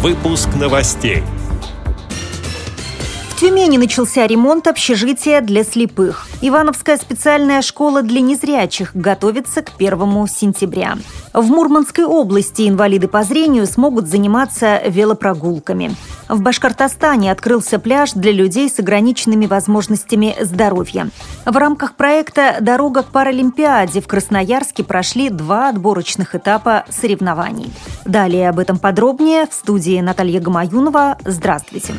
Выпуск новостей. Тюмени начался ремонт общежития для слепых. Ивановская специальная школа для незрячих готовится к 1 сентября. В Мурманской области инвалиды по зрению смогут заниматься велопрогулками. В Башкортостане открылся пляж для людей с ограниченными возможностями здоровья. В рамках проекта «Дорога к Паралимпиаде» в Красноярске прошли два отборочных этапа соревнований. Далее об этом подробнее в студии Наталья Гамаюнова. Здравствуйте.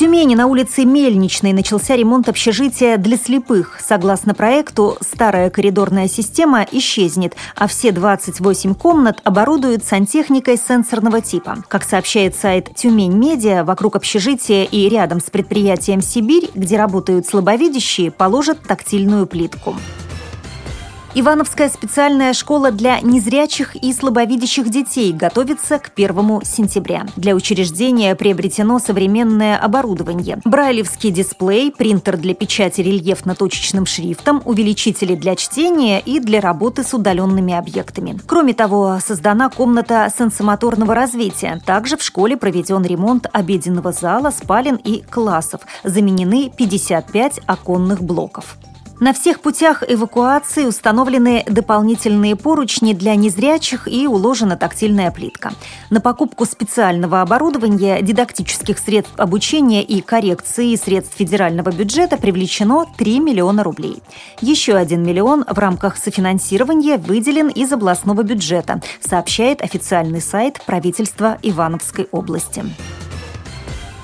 Тюмени на улице Мельничной начался ремонт общежития для слепых. Согласно проекту, старая коридорная система исчезнет, а все 28 комнат оборудуют сантехникой сенсорного типа. Как сообщает сайт Тюмень Медиа, вокруг общежития и рядом с предприятием «Сибирь», где работают слабовидящие, положат тактильную плитку. Ивановская специальная школа для незрячих и слабовидящих детей готовится к 1 сентября. Для учреждения приобретено современное оборудование. Брайлевский дисплей, принтер для печати рельефно-точечным шрифтом, увеличители для чтения и для работы с удаленными объектами. Кроме того, создана комната сенсомоторного развития. Также в школе проведен ремонт обеденного зала, спален и классов. Заменены 55 оконных блоков. На всех путях эвакуации установлены дополнительные поручни для незрячих и уложена тактильная плитка. На покупку специального оборудования, дидактических средств обучения и коррекции средств федерального бюджета привлечено 3 миллиона рублей. Еще 1 миллион в рамках софинансирования выделен из областного бюджета, сообщает официальный сайт правительства Ивановской области.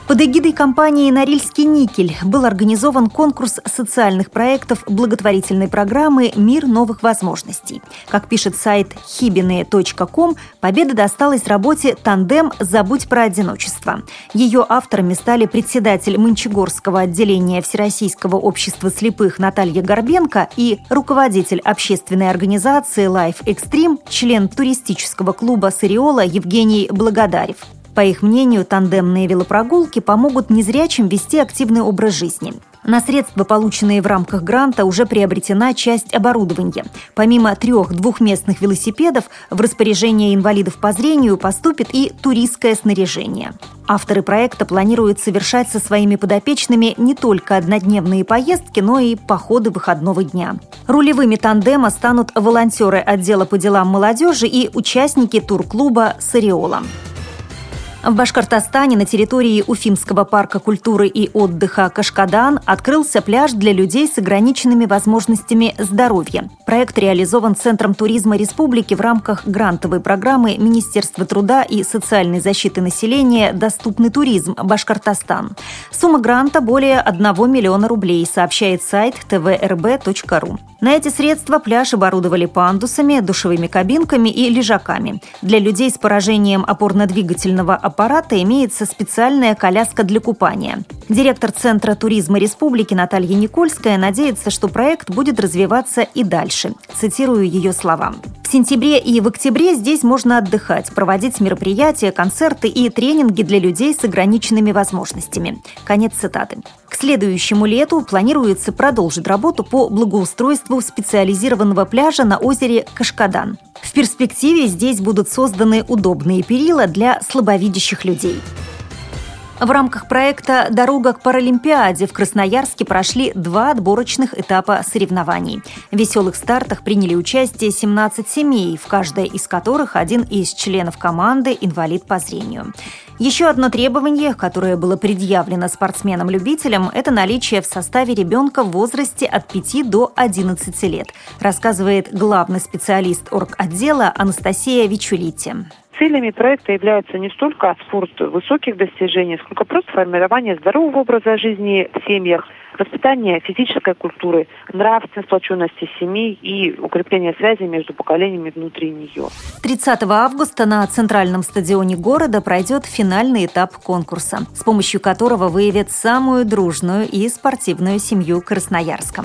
Под эгидой компании «Норильский никель» был организован конкурс социальных проектов благотворительной программы «Мир новых возможностей». Как пишет сайт hibine.com, победа досталась работе «Тандем. Забудь про одиночество». Ее авторами стали председатель Мончегорского отделения Всероссийского общества слепых Наталья Горбенко и руководитель общественной организации Life Extreme, член туристического клуба «Сариола» Евгений Благодарев. По их мнению, тандемные велопрогулки помогут незрячим вести активный образ жизни. На средства, полученные в рамках гранта, уже приобретена часть оборудования. Помимо трех двухместных велосипедов, в распоряжение инвалидов по зрению поступит и туристское снаряжение. Авторы проекта планируют совершать со своими подопечными не только однодневные поездки, но и походы выходного дня. Рулевыми тандема станут волонтеры отдела по делам молодежи и участники турклуба «Сариола». В Башкортостане на территории Уфимского парка культуры и отдыха Кашкадан открылся пляж для людей с ограниченными возможностями здоровья. Проект реализован Центром туризма республики в рамках грантовой программы Министерства труда и социальной защиты населения «Доступный туризм. Башкортостан». Сумма гранта более 1 миллиона рублей, сообщает сайт tvrb.ru. На эти средства пляж оборудовали пандусами, душевыми кабинками и лежаками. Для людей с поражением опорно-двигательного аппарата имеется специальная коляска для купания. Директор Центра туризма республики Наталья Никольская надеется, что проект будет развиваться и дальше. Цитирую ее слова. В сентябре и в октябре здесь можно отдыхать, проводить мероприятия, концерты и тренинги для людей с ограниченными возможностями. Конец цитаты. К следующему лету планируется продолжить работу по благоустройству специализированного пляжа на озере Кашкадан. В перспективе здесь будут созданы удобные перила для слабовидящих людей. В рамках проекта «Дорога к Паралимпиаде» в Красноярске прошли два отборочных этапа соревнований. В веселых стартах приняли участие 17 семей, в каждой из которых один из членов команды – инвалид по зрению. Еще одно требование, которое было предъявлено спортсменам-любителям, это наличие в составе ребенка в возрасте от 5 до 11 лет, рассказывает главный специалист орготдела Анастасия Вичулити. Целями проекта являются не столько спорт высоких достижений, сколько просто формирование здорового образа жизни в семьях, воспитание физической культуры, нравственной сплоченности семей и укрепление связи между поколениями внутри нее. 30 августа на центральном стадионе города пройдет финальный этап конкурса, с помощью которого выявят самую дружную и спортивную семью Красноярска.